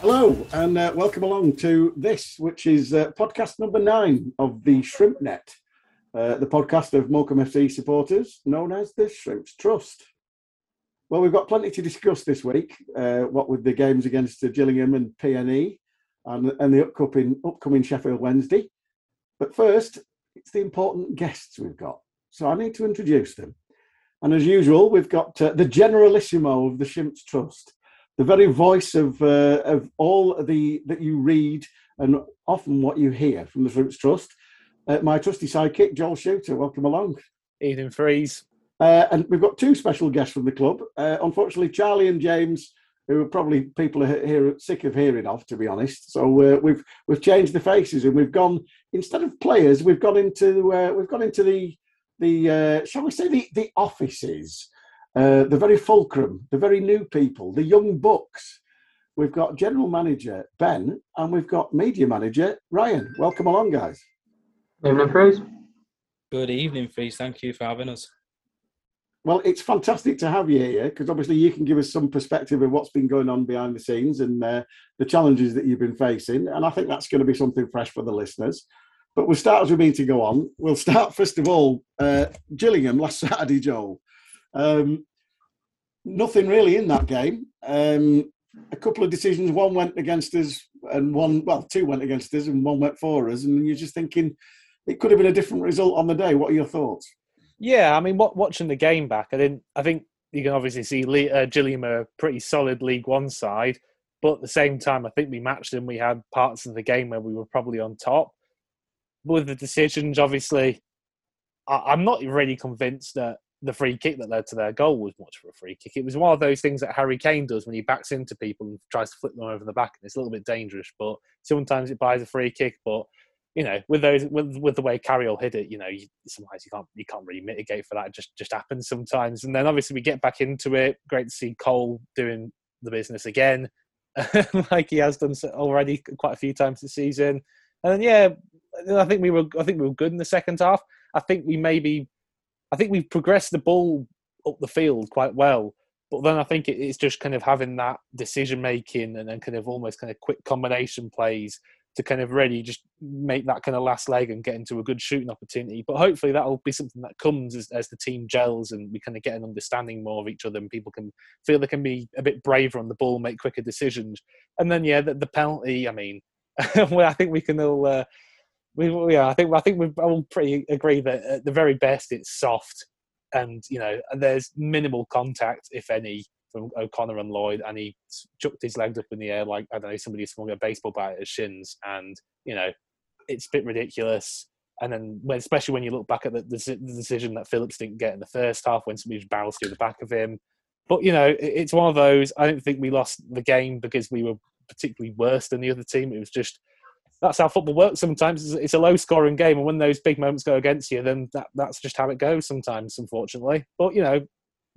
Hello, and uh, welcome along to this, which is uh, podcast number nine of the Shrimp Net, uh, the podcast of Morecambe FC supporters, known as the Shrimps Trust. Well, we've got plenty to discuss this week, uh, what with the games against Gillingham and PNE and, and the upcoming, upcoming Sheffield Wednesday. But first, it's the important guests we've got. So I need to introduce them. And as usual, we've got uh, the Generalissimo of the Shrimps Trust, the very voice of uh, of all the that you read and often what you hear from the Shrimps Trust. Uh, my trusty sidekick, Joel Shooter. Welcome along. Ethan Freeze. Uh, and we've got two special guests from the club. Uh, unfortunately, Charlie and James, who are probably people are here sick of hearing of, to be honest. So uh, we've we've changed the faces and we've gone instead of players, we've gone into uh, we've gone into the the uh, shall we say the the offices, uh, the very fulcrum, the very new people, the young bucks. We've got general manager Ben and we've got media manager Ryan. Welcome along, guys. Evening, Freeze. Good evening, Freeze. Thank you for having us. Well, it's fantastic to have you here because obviously you can give us some perspective of what's been going on behind the scenes and uh, the challenges that you've been facing. And I think that's going to be something fresh for the listeners. But we'll start as we mean to go on. We'll start, first of all, uh, Gillingham last Saturday, Joel. Um, nothing really in that game. Um, a couple of decisions, one went against us and one, well, two went against us and one went for us. And you're just thinking it could have been a different result on the day. What are your thoughts? Yeah, I mean, what, watching the game back, I didn't. I think you can obviously see Le- uh, Gillingham a pretty solid League One side, but at the same time, I think we matched them. We had parts of the game where we were probably on top. With the decisions, obviously, I, I'm not really convinced that the free kick that led to their goal was much for a free kick. It was one of those things that Harry Kane does when he backs into people and tries to flip them over the back, and it's a little bit dangerous. But sometimes it buys a free kick, but you know, with those with with the way Carriol hit it, you know, you, sometimes you can't you can't really mitigate for that. It just just happens sometimes. And then obviously we get back into it. Great to see Cole doing the business again, like he has done already quite a few times this season. And then, yeah, I think we were I think we were good in the second half. I think we maybe I think we've progressed the ball up the field quite well. But then I think it's just kind of having that decision making and then kind of almost kind of quick combination plays to kind of really just make that kind of last leg and get into a good shooting opportunity. But hopefully that'll be something that comes as, as the team gels and we kind of get an understanding more of each other and people can feel they can be a bit braver on the ball, make quicker decisions. And then, yeah, the, the penalty, I mean, I think we can all. Uh, we, yeah, I think I think we all pretty agree that at the very best it's soft, and you know, there's minimal contact, if any, from O'Connor and Lloyd, and he chucked his legs up in the air like I don't know somebody swung a baseball bat at his shins, and you know, it's a bit ridiculous. And then, when, especially when you look back at the, the, decision that Phillips didn't get in the first half, when somebody barrels through the back of him. But you know, it's one of those. I don't think we lost the game because we were particularly worse than the other team. It was just that's how football works. Sometimes it's a low scoring game, and when those big moments go against you, then that, that's just how it goes. Sometimes, unfortunately. But you know,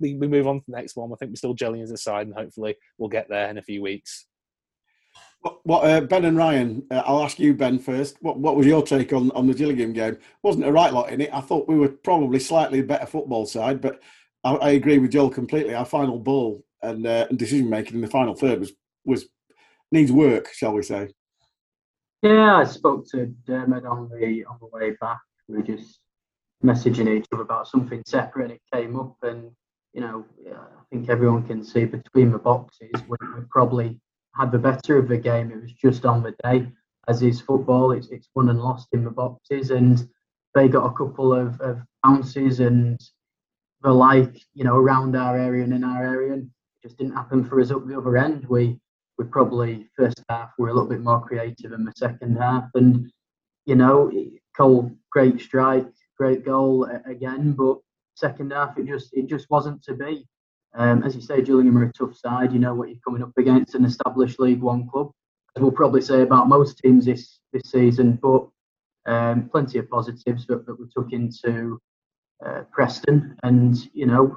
we, we move on to the next one. I think we're still gelling as a side, and hopefully we'll get there in a few weeks. What, what uh, Ben and Ryan? Uh, I'll ask you, Ben, first. What, what was your take on, on the Gillingham game? Wasn't a right lot in it. I thought we were probably slightly better football side, but I, I agree with Joel completely. Our final ball and, uh, and decision making in the final third was was needs work, shall we say? Yeah, I spoke to Dermot on the on the way back. We were just messaging each other about something separate, and it came up. And you know, I think everyone can see between the boxes, we, we probably had the better of the game. It was just on the day, as is football. It's it's won and lost in the boxes, and they got a couple of, of bounces and the like, you know, around our area and in our area. And it just didn't happen for us up the other end. We we probably first half were a little bit more creative in the second half, and you know, Cole great strike, great goal again, but second half, it just it just wasn't to be. Um, as you say, Gillingham are a tough side. You know what you're coming up against, an established League One club, as we'll probably say about most teams this this season. But um, plenty of positives that, that we took into uh, Preston, and you know,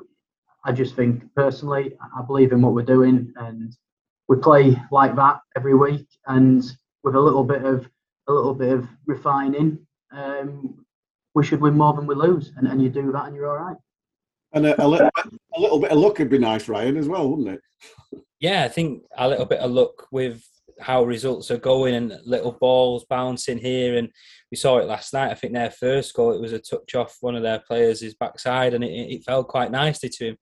I just think personally, I believe in what we're doing, and we play like that every week, and with a little bit of a little bit of refining, um, we should win more than we lose, and, and you do that, and you're all right. And a, a, little, a little bit of luck would be nice, Ryan, as well, wouldn't it? Yeah, I think a little bit of luck with how results are going and little balls bouncing here. And we saw it last night. I think their first goal, it was a touch off one of their players' backside and it, it fell quite nicely to him.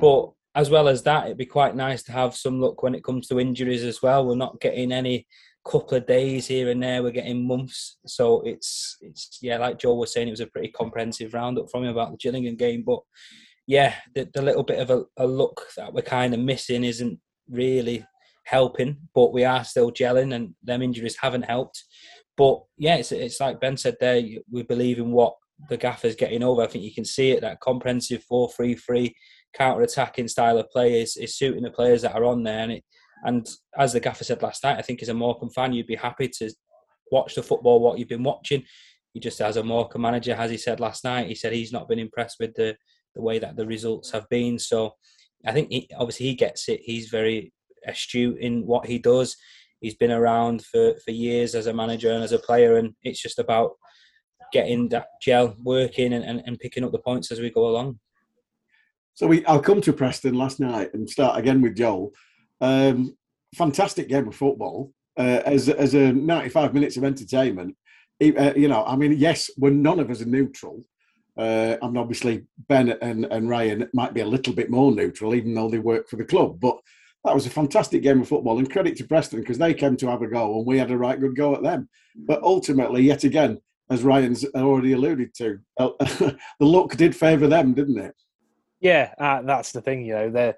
But as well as that, it'd be quite nice to have some luck when it comes to injuries as well. We're not getting any couple of days here and there. We're getting months, so it's it's yeah, like Joe was saying, it was a pretty comprehensive roundup from him about the Gillingham game. But yeah, the, the little bit of a, a look that we're kind of missing isn't really helping, but we are still gelling, and them injuries haven't helped. But yeah, it's it's like Ben said there. We believe in what the gaffer's getting over. I think you can see it. That comprehensive four-three-three counter-attacking style of play is, is suiting the players that are on there, and it and as the gaffer said last night, I think as a Morecambe fan, you'd be happy to watch the football what you've been watching. He just as a Morecambe manager, as he said last night, he said he's not been impressed with the the way that the results have been. So I think he, obviously he gets it. He's very astute in what he does. He's been around for, for years as a manager and as a player, and it's just about getting that gel working and, and, and picking up the points as we go along. So we, I'll come to Preston last night and start again with Joel. Um, fantastic game of football. Uh, as as a 95 minutes of entertainment, uh, you know, I mean, yes, we're none of us are neutral. Uh, and obviously, Ben and, and Ryan might be a little bit more neutral, even though they work for the club. But that was a fantastic game of football, and credit to Preston because they came to have a go, and we had a right good go at them. But ultimately, yet again, as Ryan's already alluded to, the luck did favour them, didn't it? Yeah, uh, that's the thing. You know, they're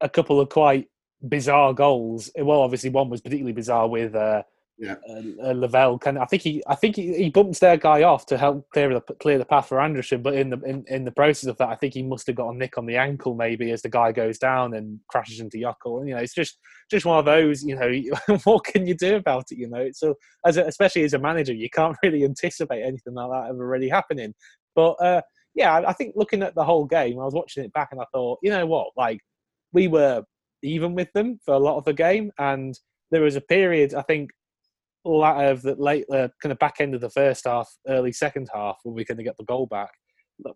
a couple of quite bizarre goals. Well, obviously one was particularly bizarre with uh, yeah. uh, uh Lavelle. Can I think he I think he, he bumped their guy off to help clear the clear the path for Anderson, but in the in, in the process of that, I think he must have got a nick on the ankle maybe as the guy goes down and crashes into Yokel. And you know, it's just just one of those. You know, what can you do about it? You know, so as a, especially as a manager, you can't really anticipate anything like that ever really happening. But uh, yeah, I think looking at the whole game, I was watching it back and I thought, you know what, like we were even with them for a lot of the game, and there was a period I think of the late uh, kind of back end of the first half, early second half, when we kind of get the goal back.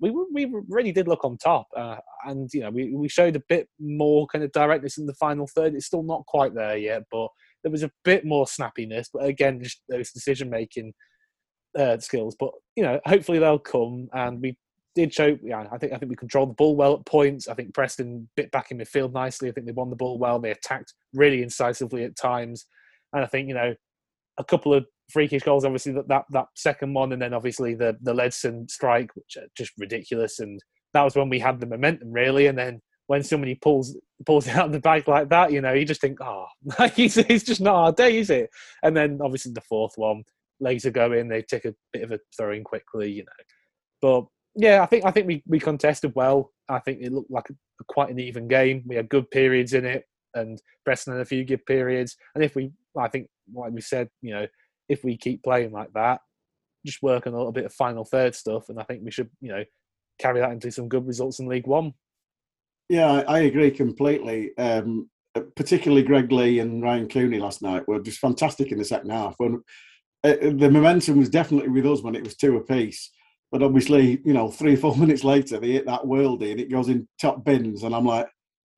We we really did look on top, uh, and you know we, we showed a bit more kind of directness in the final third. It's still not quite there yet, but there was a bit more snappiness. But again, just those decision making uh, skills. But you know, hopefully they'll come, and we did show. Yeah, I think I think we controlled the ball well at points. I think Preston bit back in midfield nicely. I think they won the ball well. They attacked really incisively at times, and I think you know a couple of freakish goals. Obviously that that, that second one, and then obviously the the Ledson strike, which are just ridiculous. And that was when we had the momentum really. And then when somebody pulls pulls it out of the bag like that, you know, you just think, oh, he's, he's just not our day, is it? And then obviously the fourth one, legs are going, they take a bit of a throw in quickly, you know. But yeah, I think I think we, we contested well. I think it looked like a, quite an even game. We had good periods in it, and Preston had a few good periods. And if we, I think, like we said, you know, if we keep playing like that, just work on a little bit of final third stuff, and I think we should, you know, carry that into some good results in League One. Yeah, I agree completely. Um, particularly Greg Leigh and Ryan Cooney last night were just fantastic in the second half. When uh, the momentum was definitely with us when it was two apiece but obviously, you know, three or four minutes later, they hit that worldie and it goes in top bins. And I'm like,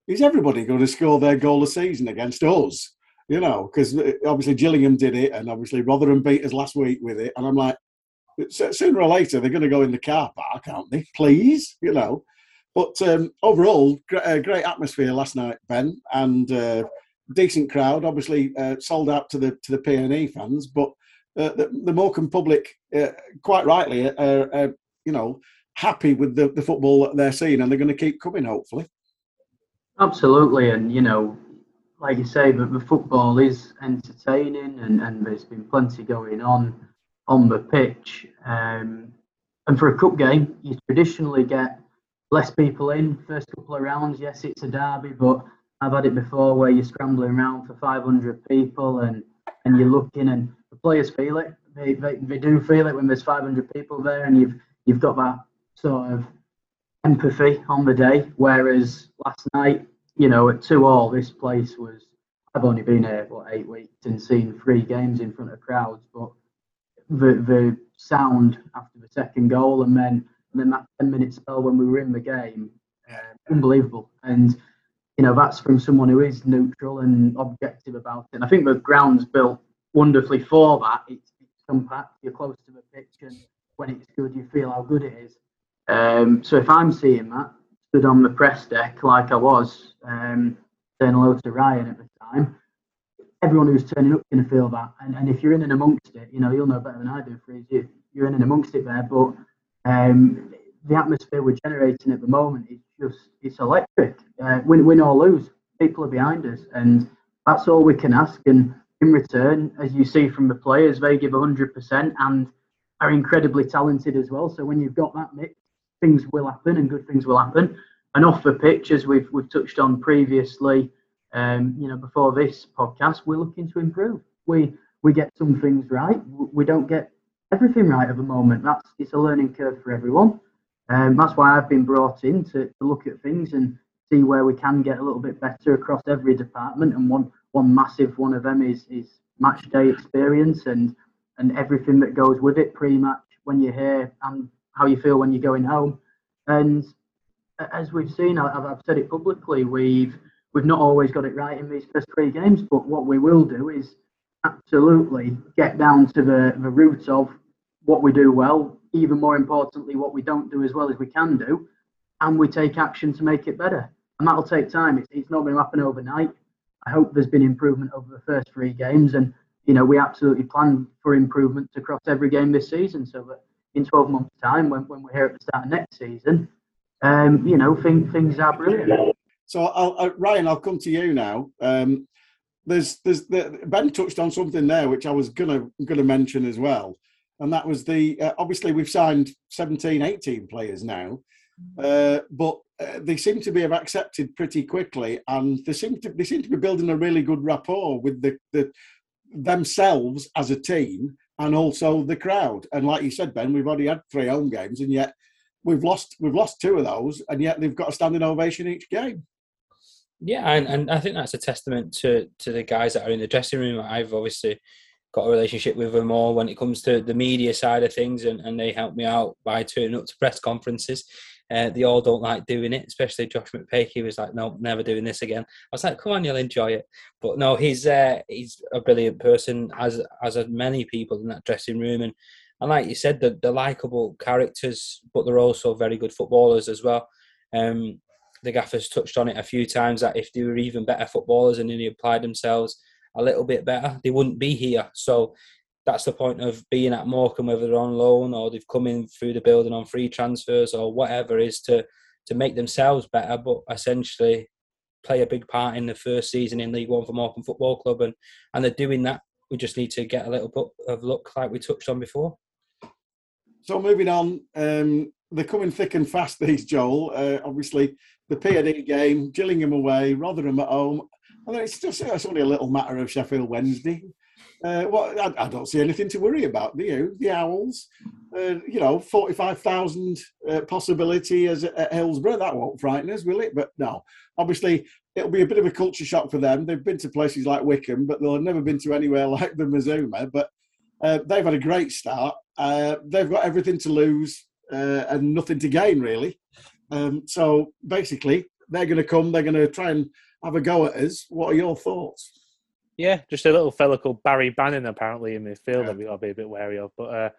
is everybody going to score their goal of season against us? You know, because uh, obviously Gillingham did it and obviously Rotherham beat us last week with it. And I'm like, sooner or later, they're going to go in the car park, aren't they? Please, you know. But um, overall, great, great atmosphere last night, Ben, and uh, decent crowd. Obviously, uh, sold out to the to the PNE fans, but uh, the, the Morecambe public, uh, quite rightly, are, are, you know happy with the, the football that they're seeing, and they're going to keep coming, hopefully. Absolutely, and you know, like you say, but the football is entertaining, and, and there's been plenty going on on the pitch. Um, and for a cup game, you traditionally get less people in first couple of rounds. Yes, it's a derby, but I've had it before where you're scrambling around for 500 people and and you're looking and the players feel it. They, they, they do feel it when there's 500 people there and you've you've got that sort of empathy on the day. Whereas last night, you know, at two all, this place was. I've only been here what eight weeks and seen three games in front of crowds, but the the sound after the second goal and then and then that 10 minute spell when we were in the game, uh, unbelievable. And you know that's from someone who is neutral and objective about it. And I think the ground's built wonderfully for that. It's, it's compact. You're close to the pitch, and when it's good, you feel how good it is. Um, so if I'm seeing that, stood on the press deck like I was, um, saying hello to Ryan at the time, everyone who's turning up going to feel that. And, and if you're in and amongst it, you know, you'll know better than I do, Freeze. You, you're in and amongst it there. But um, the atmosphere we're generating at the moment is just, it's electric. Uh, win, win or lose, people are behind us. And that's all we can ask. And in return, as you see from the players, they give 100% and are incredibly talented as well. So when you've got that mix, things will happen and good things will happen. And off the pitch, as we've we've touched on previously, um, you know, before this podcast, we're looking to improve. We we get some things right. We don't get everything right at the moment. That's it's a learning curve for everyone. Um, that's why I've been brought in to, to look at things and see where we can get a little bit better across every department. And one one massive one of them is is match day experience and and everything that goes with it pre-match when you're here and how you feel when you're going home. And as we've seen, I've, I've said it publicly, we've we've not always got it right in these first three games, but what we will do is absolutely get down to the, the roots of what we do well, even more importantly, what we don't do as well as we can do, and we take action to make it better. And that'll take time. It's, it's not going to happen overnight. I hope there's been improvement over the first three games, and you know we absolutely plan for improvements across every game this season, so that in 12 months' time, when, when we're here at the start of next season, um, you know things things are brilliant. So, I'll, Ryan, I'll come to you now. Um, there's, there's the, Ben touched on something there which I was gonna gonna mention as well, and that was the uh, obviously we've signed 17, 18 players now, uh, but uh, they seem to be have accepted pretty quickly, and they seem to they seem to be building a really good rapport with the, the themselves as a team and also the crowd. And like you said, Ben, we've already had three home games, and yet we've lost we've lost two of those, and yet they've got a standing ovation each game. Yeah, and, and I think that's a testament to to the guys that are in the dressing room. I've obviously got a relationship with them all when it comes to the media side of things, and, and they help me out by turning up to press conferences. Uh, they all don't like doing it, especially Josh McPake was like, "No, never doing this again." I was like, "Come on, you'll enjoy it." But no, he's uh, he's a brilliant person, as as are many people in that dressing room, and and like you said, they're, they're likable characters, but they're also very good footballers as well. Um, the gaffers touched on it a few times that if they were even better footballers and then they applied themselves a little bit better, they wouldn't be here. So that's the point of being at Morecambe, whether they're on loan or they've come in through the building on free transfers or whatever, is to to make themselves better, but essentially play a big part in the first season in League One for Morecambe Football Club, and and they're doing that. We just need to get a little bit of luck, like we touched on before. So moving on, um, they're coming thick and fast. These Joel, uh, obviously the P&E game, Gillingham away, Rotherham at home. Mean, it's just it's only a little matter of Sheffield Wednesday. Uh, what I, I, don't see anything to worry about. Do you? The Owls, uh, you know, forty-five thousand uh, possibility as at Hillsborough. That won't frighten us, will it? But no, obviously it'll be a bit of a culture shock for them. They've been to places like Wycombe, but they'll have never been to anywhere like the Mazuma. But uh, they've had a great start. Uh, they've got everything to lose uh, and nothing to gain, really. Um, so basically, they're going to come. They're going to try and have a go at us. What are your thoughts? Yeah, just a little fella called Barry Bannan apparently in midfield. Yeah. I'll, be, I'll be a bit wary of, but uh,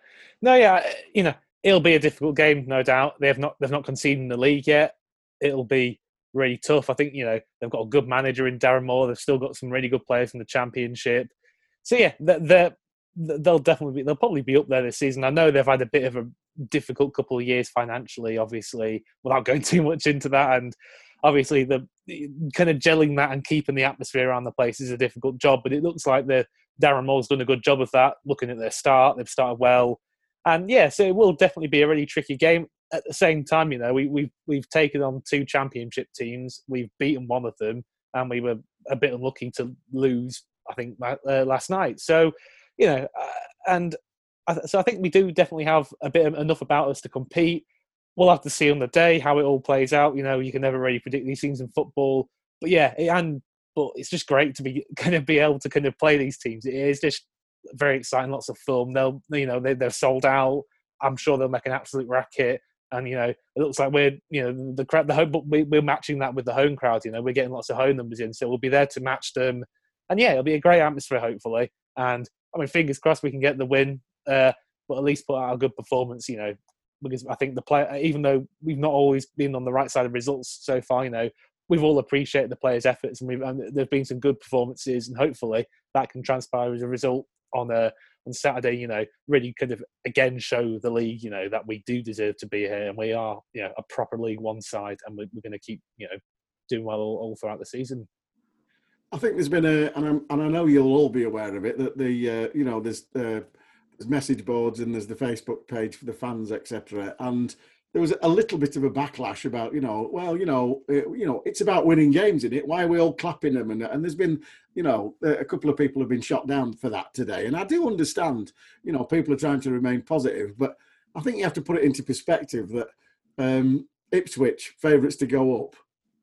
no, yeah, you know, it'll be a difficult game, no doubt. They have not they've not conceded in the league yet. It'll be really tough. I think you know they've got a good manager in Darren Moore. They've still got some really good players in the championship. So yeah, they're, they'll definitely be they'll probably be up there this season. I know they've had a bit of a difficult couple of years financially, obviously, without going too much into that. And obviously, the kind of gelling that and keeping the atmosphere around the place is a difficult job. But it looks like the Darren Moore's done a good job of that. Looking at their start, they've started well. And yeah, so it will definitely be a really tricky game. At the same time, you know, we, we've we've taken on two championship teams. We've beaten one of them, and we were a bit unlucky to lose. I think uh, last night. So, you know, uh, and I th- so I think we do definitely have a bit of, enough about us to compete. We'll have to see on the day how it all plays out. You know, you can never really predict these things in football. But yeah, it, and but it's just great to be kind of be able to kind of play these teams. It is just very exciting, lots of film. They'll you know they, they're sold out. I'm sure they'll make an absolute racket. And you know, it looks like we're you know the crowd, the home, but we, we're matching that with the home crowd. You know, we're getting lots of home numbers in, so we'll be there to match them. And yeah, it'll be a great atmosphere, hopefully. And I mean, fingers crossed we can get the win, uh, but at least put out a good performance. You know, because I think the player, even though we've not always been on the right side of results so far, you know, we've all appreciated the players' efforts, and and there've been some good performances, and hopefully that can transpire as a result on a uh, on Saturday, you know, really kind of again show the league, you know, that we do deserve to be here and we are, you know, a proper League One side and we're, we're going to keep, you know, doing well all, all, throughout the season. I think there's been a, and, I'm, and I know you'll all be aware of it, that the, uh, you know, there's, uh, there's message boards and there's the Facebook page for the fans, etc. And there was a little bit of a backlash about, you know, well, you know, uh, you know, it's about winning games in it. Why are we all clapping them? And, and there's been, you know, a couple of people have been shot down for that today. And I do understand, you know, people are trying to remain positive, but I think you have to put it into perspective that um, Ipswich favourites to go up,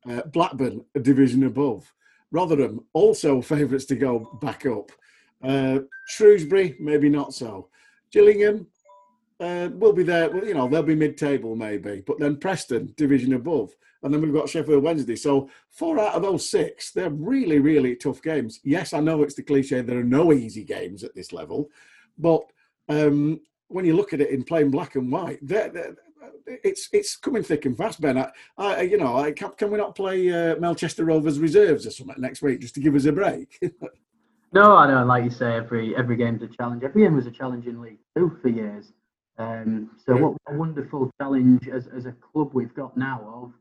uh, Blackburn a division above, Rotherham also favourites to go back up, uh, Shrewsbury maybe not so, Gillingham uh, will be there. Well, you know, they'll be mid-table maybe, but then Preston division above, and then we've got Sheffield Wednesday. So four out of those six, they're really, really tough games. Yes, I know it's the cliche. There are no easy games at this level, but um, when you look at it in plain black and white, they're, they're, it's it's coming thick and fast, Ben. I, I you know, I, can, can we not play uh, Melchester Rovers reserves or something next week just to give us a break? no, I know. Like you say, every every game's a challenge. Every game was a challenge in League Two for years. Um, so what a wonderful challenge as, as a club we've got now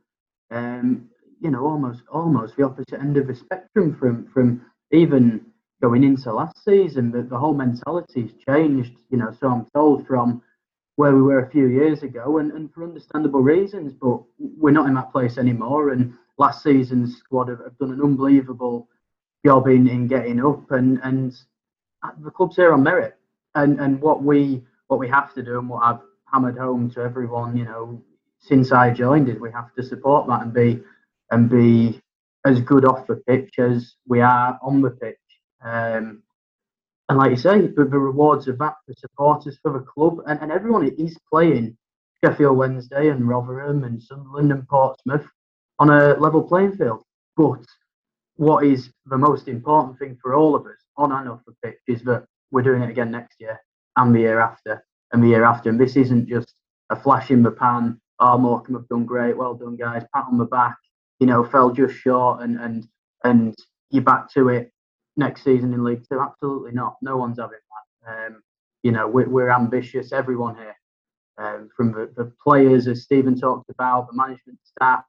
of, um, you know, almost almost the opposite end of the spectrum from from even going into last season. The, the whole mentality's changed, you know. So I'm told from where we were a few years ago, and, and for understandable reasons. But we're not in that place anymore. And last season's squad have, have done an unbelievable job in, in getting up, and and the club's here on merit. And and what we what we have to do and what I've hammered home to everyone, you know, since I joined is we have to support that and be and be as good off the pitch as we are on the pitch. Um, and like you say, the, the rewards of that, for supporters for the club and, and everyone is playing Sheffield Wednesday and Rotherham and Sunderland and Portsmouth on a level playing field. But what is the most important thing for all of us on and off the pitch is that we're doing it again next year and the year after and the year after. And this isn't just a flash in the pan. Oh, Morecambe have done great. Well done, guys. Pat on the back. You know, fell just short, and and and you're back to it next season in League Two. Absolutely not. No one's having that. Um, you know, we're, we're ambitious. Everyone here, um, from the, the players, as Stephen talked about, the management staff,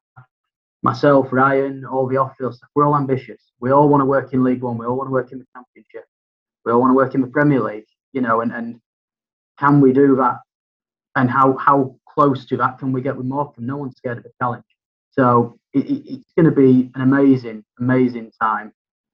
myself, Ryan, all the off-field staff. We're all ambitious. We all want to work in League One. We all want to work in the Championship. We all want to work in the Premier League you know, and, and can we do that? And how, how close to that can we get with Morecambe? No one's scared of a challenge. So it, it, it's going to be an amazing, amazing time.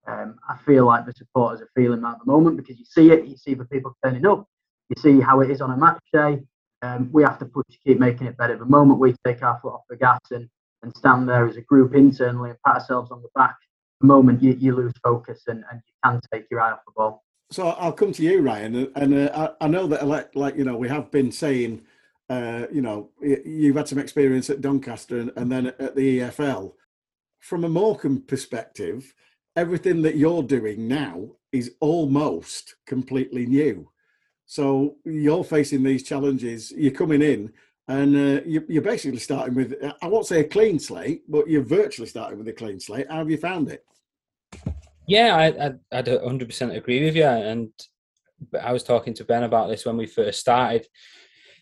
Um, I feel like the supporters are feeling that at the moment because you see it, you see the people turning up, you see how it is on a match day. Um, we have to push to keep making it better. The moment we take our foot off the gas and, and stand there as a group internally and pat ourselves on the back, the moment you, you lose focus and, and you can take your eye off the ball so I'll come to you, Ryan, and uh, I, I, know that like, like you know we have been saying, uh, you know, you've had some experience at Doncaster and, and then at the EFL. From a Morecambe perspective, everything that you're doing now is almost completely new. So you're facing these challenges. You're coming in, and uh, you, are basically starting with I won't say a clean slate, but you're virtually starting with a clean slate. How have you found it? Yeah, I, I, I'd 100% agree with you. And I was talking to Ben about this when we first started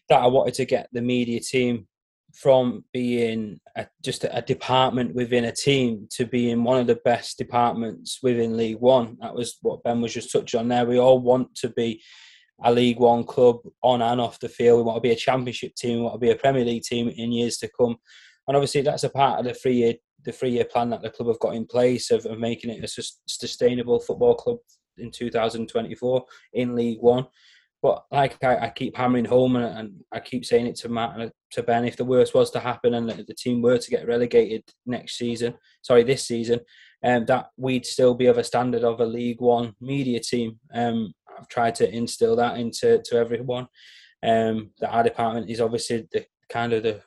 that I wanted to get the media team from being a, just a, a, department within a team to being one of the best departments within League One. That was what Ben was just touching on there. We all want to be a League One club on and off the field. We want to be a Championship team. We want to be a Premier League team in years to come. And obviously, that's a part of the three year the three year plan that the club have got in place of, of making it a sustainable football club in 2024 in League One. But like I, I keep hammering home, and, and, I keep saying it to Matt and to Ben, if the worst was to happen and the, the team were to get relegated next season, sorry, this season, um, that we'd still be of a standard of a League One media team. Um, I've tried to instill that into to everyone. Um, that our department is obviously the kind of the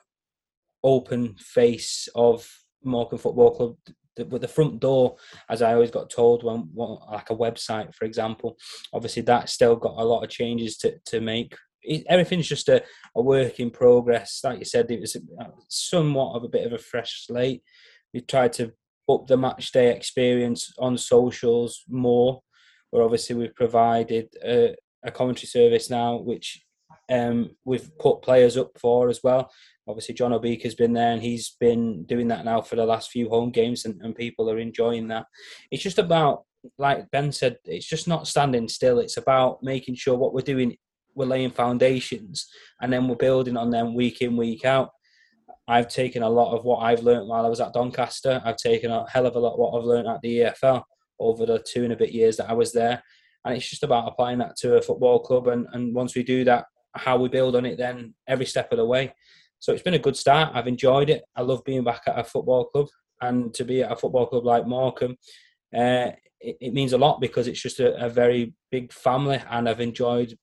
open face of Morecambe Football Club the, with the front door, as I always got told, when, when like a website, for example, obviously that's still got a lot of changes to, to make. It, everything's just a, a work in progress. Like you said, it was somewhat of a bit of a fresh slate. We tried to up the match day experience on socials more, obviously we've provided a, a commentary service now, which um, we've put players up for as well obviously John O'Beek has been there and he's been doing that now for the last few home games and, and people are enjoying that. It's just about, like Ben said, it's just not standing still. It's about making sure what we're doing, we're laying foundations and then we're building on them week in, week out. I've taken a lot of what I've learned while I was at Doncaster. I've taken a hell of a lot of what I've learned at the EFL over the two and a bit years that I was there. And it's just about applying that to a football club. And, and once we do that, how we build on it then every step of the way. So it's been a good start. I've enjoyed it. I love being back at a football club, and to be at a football club like Morecambe, uh, it, it, means a lot because it's just a, a, very big family, and I've enjoyed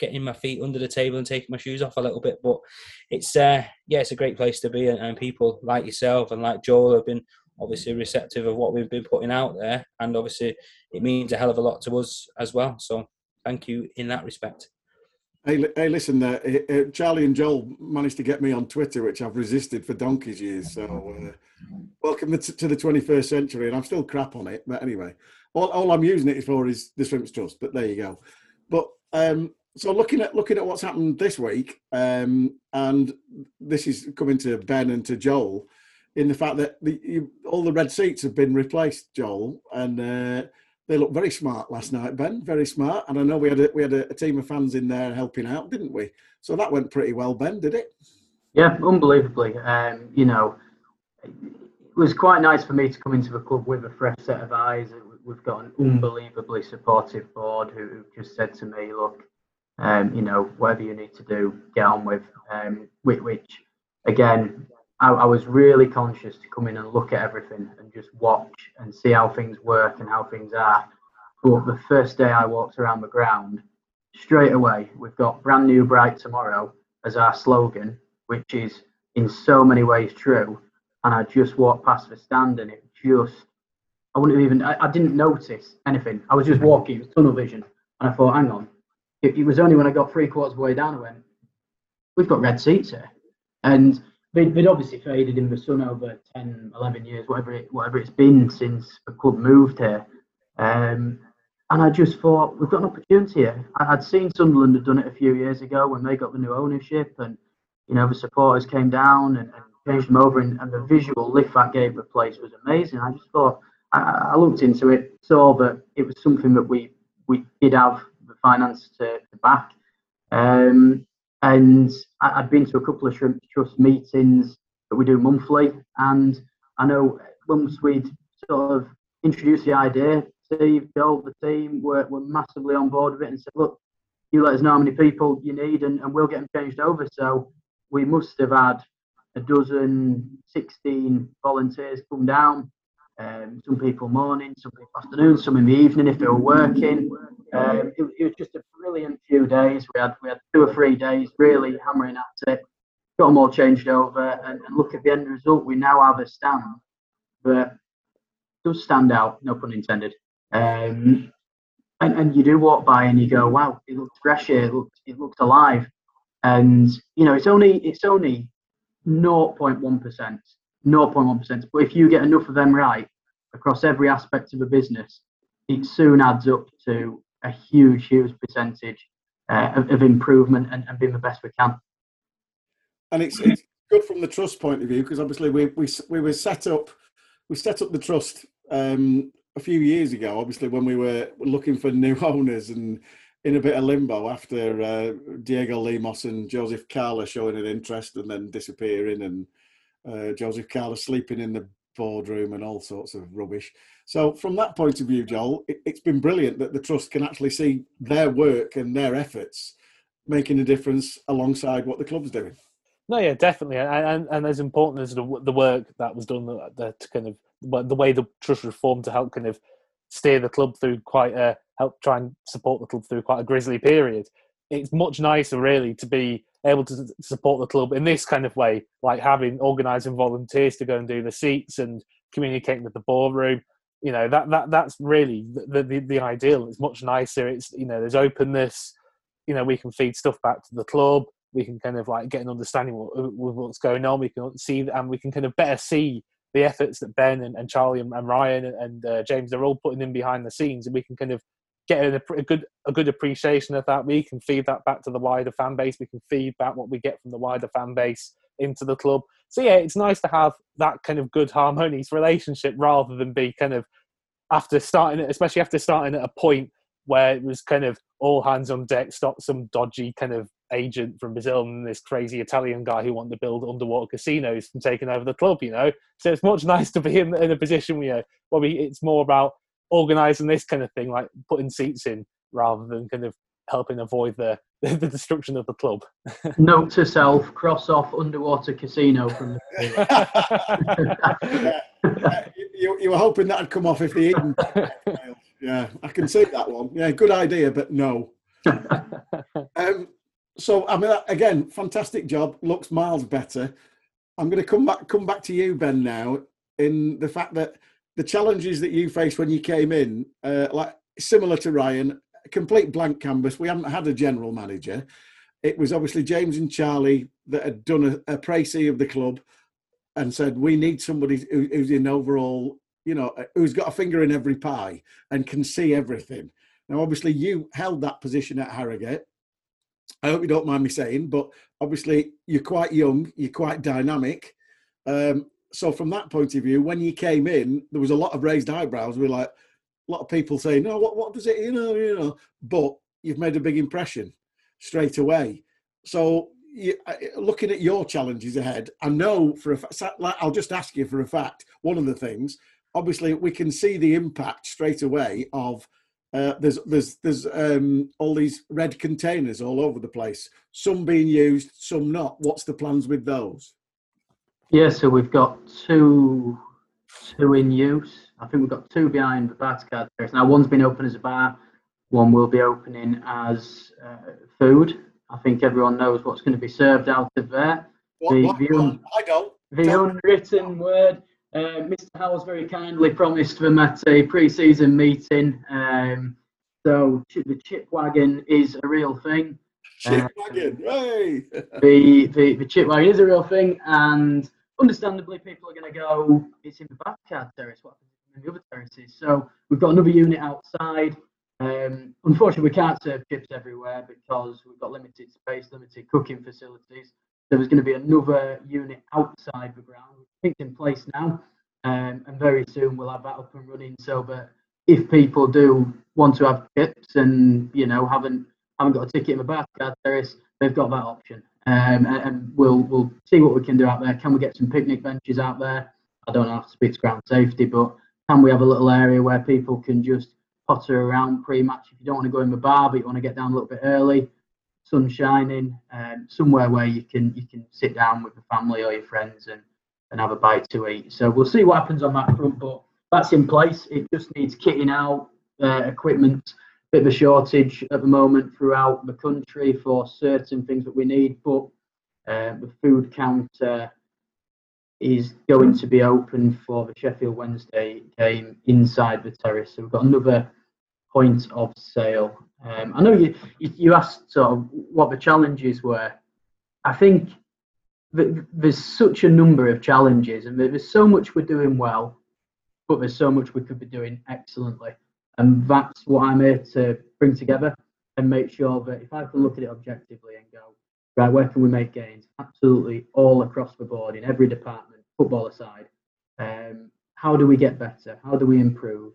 getting my feet under the table and taking my shoes off a little bit. But it's uh, yeah, it's a great place to be, and, and people like yourself and like Joel have been obviously receptive of what we've been putting out there, and obviously it means a hell of a lot to us as well. So thank you in that respect. Hey, hey, listen, uh, uh, Charlie and Joel managed to get me on Twitter, which I've resisted for donkey's years. So, uh, welcome to the 21st century, and I'm still crap on it. But anyway, all, all I'm using it for is the Shrimps Trust. But there you go. But um, so looking at looking at what's happened this week, um, and this is coming to Ben and to Joel, in the fact that the, you, all the red seats have been replaced, Joel, and uh, they looked very smart last night, Ben. Very smart, and I know we had a, we had a, a, team of fans in there helping out, didn't we? So that went pretty well, Ben, did it? Yeah, unbelievably. Um, you know, it was quite nice for me to come into the club with a fresh set of eyes. We've got an unbelievably supportive board who just said to me, "Look, um, you know, whatever you need to do, get on with." Um, which, which again, I, I, was really conscious to come in and look at everything and just watch and see how things work and how things are. But the first day I walked around the ground, straight away, we've got brand new bright tomorrow as our slogan, which is in so many ways true. And I just walked past the stand and it just, I wouldn't have even, I, I didn't notice anything. I was just walking, it was tunnel vision. And I thought, hang on. It, it was only when I got three quarters of the way down, I went, we've got red seats here. And they'd, they'd obviously faded in the sun over 10, 11 years, whatever it, whatever it's been since the club moved here. Um, and I just thought we've got an opportunity here. I'd seen Sunderland had done it a few years ago when they got the new ownership, and you know the supporters came down and, and changed them over, and, and, the visual lift that gave the place was amazing. I just thought I, I, looked into it, saw that it was something that we we did have the finance to, to back, um, and I, had been to a couple of Shrimp Trust meetings that we do monthly. And I know once we'd sort of introduced the idea, Steve, Joel, the team were, were massively on board with it and said, look, you let us know how many people you need and, and we'll get them changed over. So we must have had a dozen, 16 volunteers come down. Um, some people morning, some people afternoon, some in the evening if they were working. Um, it, it, was just a brilliant few days. We had we had two or three days really hammering at it. Got them all changed over, and, and look at the end result. We now have a stand that does stand out, no pun intended. Um, and, and you do walk by and you go, wow, it looks fresh here. It looks it looks alive. And you know, it's only it's only 0.1 percent, 0.1 percent. But if you get enough of them right across every aspect of a business, it soon adds up to a huge, huge percentage uh, of, of, improvement and, and being the best we can. And it's, it's good from the trust point of view because obviously we, we we were set up we set up the trust um, a few years ago. Obviously when we were looking for new owners and in a bit of limbo after uh, Diego Lemos and Joseph Carla showing an interest and then disappearing, and uh, Joseph Carla sleeping in the boardroom and all sorts of rubbish. So, from that point of view, Joel, it, it's been brilliant that the trust can actually see their work and their efforts making a difference alongside what the club's doing. No, yeah, definitely, and and, and as important as the, the work that was done, the, the kind of the way the trust was formed to help kind of steer the club through quite a help try and support the club through quite a grisly period. It's much nicer, really, to be able to support the club in this kind of way, like having organising volunteers to go and do the seats and communicating with the boardroom. You know that that that's really the, the the ideal. It's much nicer. It's you know there's openness. You know we can feed stuff back to the club. We can kind of like get an understanding what, what's going on. We can see and we can kind of better see the efforts that Ben and, and Charlie and, and Ryan and, and uh, James are all putting in behind the scenes, and we can kind of get a, good a good appreciation of that. We can feed that back to the wider fan base. We can feed back what we get from the wider fan base into the club. So yeah, it's nice to have that kind of good harmonious relationship rather than be kind of after starting especially after starting at a point where it was kind of all hands on deck, stop some dodgy kind of agent from Brazil and this crazy Italian guy who wanted to build underwater casinos from taking over the club, you know. So it's much nice to be in, in a position where we, it's more about organising this kind of thing, like putting seats in, rather than kind of helping avoid the the destruction of the club. Note to self: cross off underwater casino from the. yeah. you, you were hoping that'd come off if the Eden. yeah, I can see that one. Yeah, good idea, but no. um, so I mean, again, fantastic job. Looks miles better. I'm going to come back come back to you, Ben. Now, in the fact that the challenges that you faced when you came in, uh, like similar to Ryan, complete blank canvas. We haven't had a general manager. It was obviously James and Charlie that had done a, a précis of the club and said we need somebody who, who's in overall, you know, who's got a finger in every pie and can see everything. Now, obviously, you held that position at Harrogate. I hope you don't mind me saying, but obviously you're quite young, you're quite dynamic. Um, so from that point of view, when you came in, there was a lot of raised eyebrows. We are like a lot of people saying, "No, what what does it?" You know, you know. But you've made a big impression straight away. So you, looking at your challenges ahead, I know for a fact. I'll just ask you for a fact. One of the things, obviously, we can see the impact straight away of. Uh, there's there's there's um, all these red containers all over the place. Some being used, some not. What's the plans with those? Yeah, so we've got two two in use. I think we've got two behind the bar card terrace. Now one's been open as a bar, one will be opening as uh, food. I think everyone knows what's going to be served out of there. What, the, what, the un- I don't. The unwritten word. Uh, Mr. Howells very kindly promised them at a pre-season meeting. Um, so the chip wagon is a real thing. Chip uh, wagon, hey! the, the the chip wagon is a real thing, and understandably, people are going to go, it's in the backyard terrace, what happens in the other terraces? So we've got another unit outside. Um, unfortunately, we can't serve chips everywhere because we've got limited space, limited cooking facilities. There was going to be another unit outside the ground, which is in place now. Um, and very soon we'll have that up and running so that if people do want to have chips and you know haven't haven't got a ticket in the backyard terrace, they've got that option um, and, we'll we'll see what we can do out there. Can we get some picnic benches out there? I don't have to speak to ground safety, but can we have a little area where people can just potter around pre-match if you don't want to go in the bar, but you want to get down a little bit early, sun shining, um, somewhere where you can you can sit down with the family or your friends and and have a bite to eat. So we'll see what happens on that front, but that's in place. It just needs kitting out, uh, equipment bit of a shortage at the moment throughout the country for certain things that we need, but uh, the food counter is going to be open for the Sheffield Wednesday game inside the terrace. So we've got another point of sale. Um, I know you, you asked sort of what the challenges were. I think there's such a number of challenges, and there's so much we're doing well, but there's so much we could be doing excellently. And that's what I'm here to bring together and make sure that if I can look at it objectively and go, right, where can we make gains? Absolutely all across the board in every department, football aside. Um, how do we get better? How do we improve?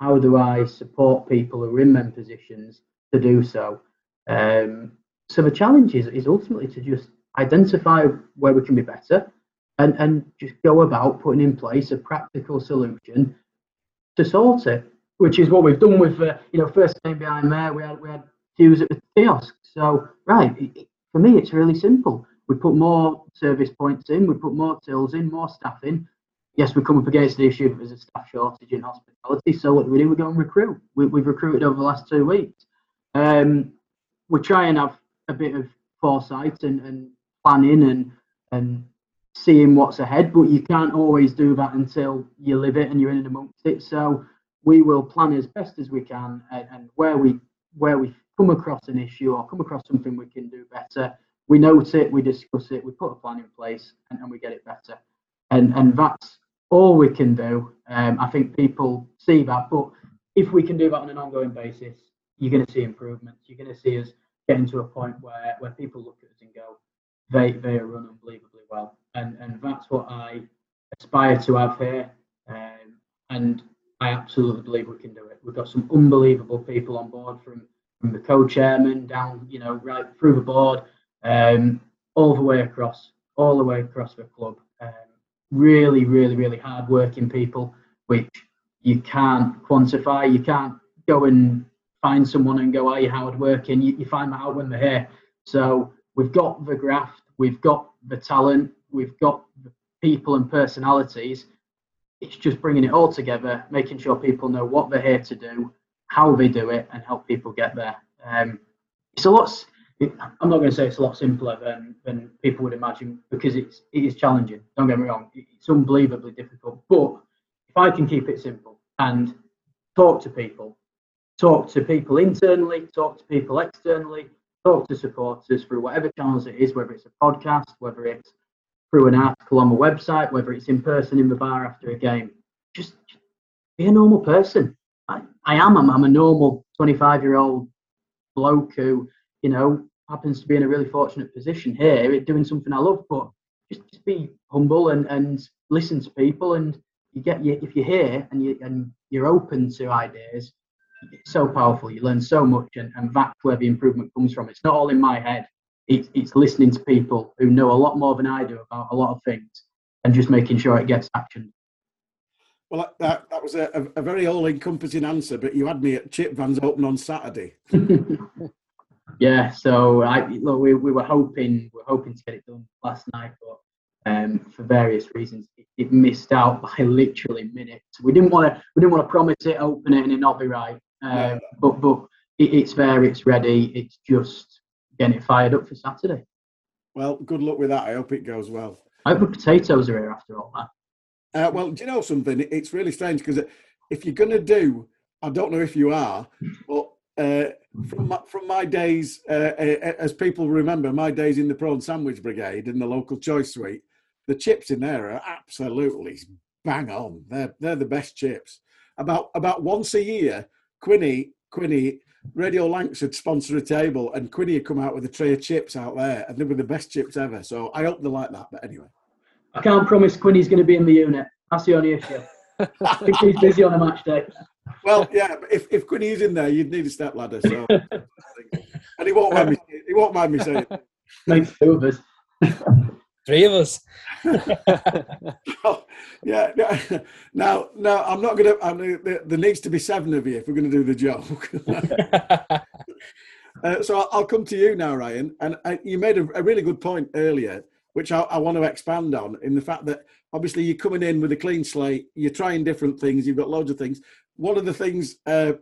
How do I support people who are in men positions to do so. Um, so the challenge is, is ultimately to just identify where we can be better and, and just go about putting in place a practical solution to sort it, which is what we've done with, uh, you know, first game behind there, we had, we had queues at the kiosk. So, right, for me, it's really simple. We put more service points in, we put more tills in, more staff in. Yes, we come up against the issue of there's a staff shortage in hospitality. So what do we do? We go and recruit. We, we've recruited over the last two weeks. Um, we try and have a bit of foresight and, and planning and and seeing what's ahead, but you can't always do that until you live it and you're in and amongst it. So we will plan as best as we can, and, and where we where we come across an issue or come across something we can do better, we note it, we discuss it, we put a plan in place, and, and we get it better. And and that's all we can do. Um, I think people see that, but if we can do that on an ongoing basis, you're going to see improvements. You're going to see us getting to a point where where people look at us and go, they they run unbelievably well, and and that's what I aspire to have here, um, and I absolutely believe we can do it. We've got some unbelievable people on board from from the co-chairman down, you know, right through the board, um, all the way across, all the way across the club. Um, really, really, really hard-working people, which you can't quantify. You can't go and find someone and go, "Are you hard working?" You, you find that out when they're here. So we've got the graft, we've got the talent, we've got the people and personalities. It's just bringing it all together, making sure people know what they're here to do, how they do it, and help people get there. Um, it's a lot. I'm not going to say it's a lot simpler than than people would imagine because it's it is challenging. Don't get me wrong; it's unbelievably difficult. But if I can keep it simple and talk to people, talk to people internally, talk to people externally, talk to supporters through whatever channels it is, whether it's a podcast, whether it's through an article on the website, whether it's in person in the bar after a game. Just, just be a normal person. I, I am. I'm, I'm a normal 25 year old bloke who, you know, happens to be in a really fortunate position here, doing something I love. But just, just be humble and, and listen to people. And you get you if you're here and you and you're open to ideas, it's so powerful. You learn so much, and, and that's where the improvement comes from. It's not all in my head. It's it's listening to people who know a lot more than I do about a lot of things, and just making sure it gets action. Well, that- that, was a, a, very all-encompassing answer, but you had me at Chip Van's Open on Saturday. yeah, so I look, we, we were hoping we were hoping to get it done last night, but um, for various reasons it, it missed out by literally minutes. We didn't want to we didn't want to promise it, open it, and it not be right. Um, No. But but it, it's there, it's ready. It's just getting it fired up for Saturday. Well, good luck with that. I hope it goes well. I hope the potatoes are here after all that. Uh, well, do you know something? It's really strange because if you're going to do, I don't know if you are, but uh, from my, from my days, uh, uh, as people remember, my days in the prawn sandwich brigade in the local choice suite, the chips in there are absolutely bang on. They're they're the best chips. About about once a year, Quinny Quinny Radio Lanks would sponsor a table, and Quinny had come out with a tray of chips out there, and they were the best chips ever. So I hope they like that. But anyway. I can't promise Quinny's going to be in the unit. That's the only issue. I think he's busy on a match day. Well, yeah, but if, if Quinny's in there, you'd need a step ladder. So, and he won't mind me. He won't mind me saying. it. Makes two of us. Three of us. Yeah. Now, no, I'm not going to. I mean, there, needs to be seven of you if we're going to do the joke. uh, so I'll, I'll come to you now, Ryan. And uh, you made a, a really good point earlier, which I, I want to expand on, in the fact that obviously you're coming in with a clean slate. You're trying different things. You've got loads of things. One of the things uh,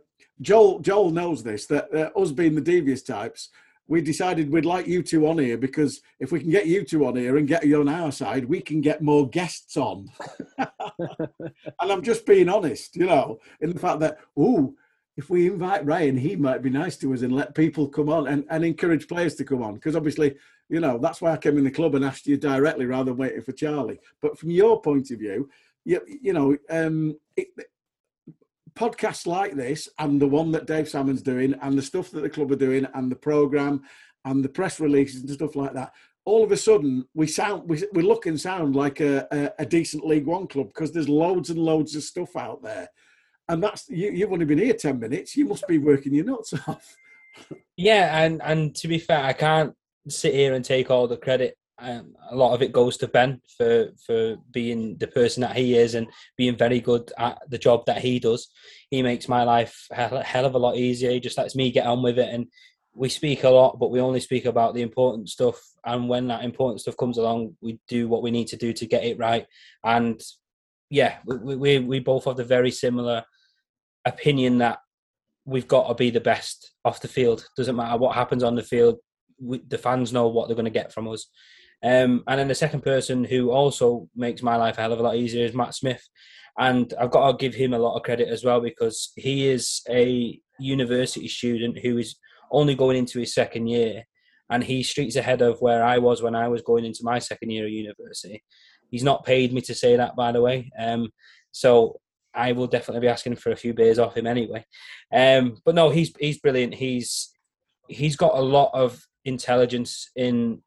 Joel Joel knows this that uh, us being the devious types, we decided we'd like you two on here because if we can get you two on here and get you on our side, we can get more guests on. and I'm just being honest, you know, in the fact that, oh, if we invite Ryan, he might be nice to us and let people come on and, and encourage players to come on. Because obviously, you know, that's why I came in the club and asked you directly rather than waiting for Charlie. But from your point of view, you, you know, um, it, podcasts like this and the one that Dave Salmon's doing and the stuff that the club are doing and the program and the press releases and stuff like that, all of a sudden we sound we, we look and sound like a, a, a decent League One club because there's loads and loads of stuff out there. And that's you, you've only been here ten minutes. You must be working your nuts off. Yeah, and and to be fair, I can't sit here and take all the credit. Um, a lot of it goes to Ben for for being the person that he is and being very good at the job that he does. He makes my life hell- hell of a lot easier. He just lets me get on with it, and we speak a lot, but we only speak about the important stuff. And when that important stuff comes along, we do what we need to do to get it right. And yeah, we we, we both have the very similar opinion that we've got to be the best off the field. Doesn't matter what happens on the field. We, the fans know what they're going to get from us. Um, and then the second person who also makes my life a hell of a lot easier is Matt Smith. And I've got to give him a lot of credit as well because he is a university student who is only going into his second year and he's streets ahead of where I was when I was going into my second year of university. He's not paid me to say that, by the way. Um, so I will definitely be asking for a few beers off him anyway. Um, but no, he's he's brilliant. He's he's got a lot of intelligence in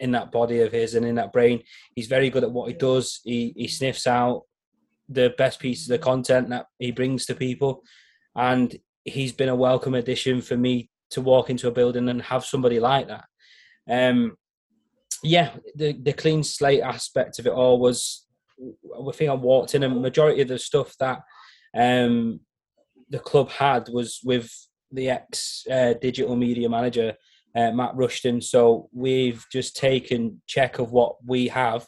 in that body of his and in that brain. He's very good at what he does. He he sniffs out the best pieces of content that he brings to people, and he's been a welcome addition for me to walk into a building and have somebody like that. Um, yeah, the the clean slate aspect of it all was. I think I walked in, and majority of the stuff that um, the club had was with the ex uh, digital media manager uh, Matt Rushton. So we've just taken check of what we have,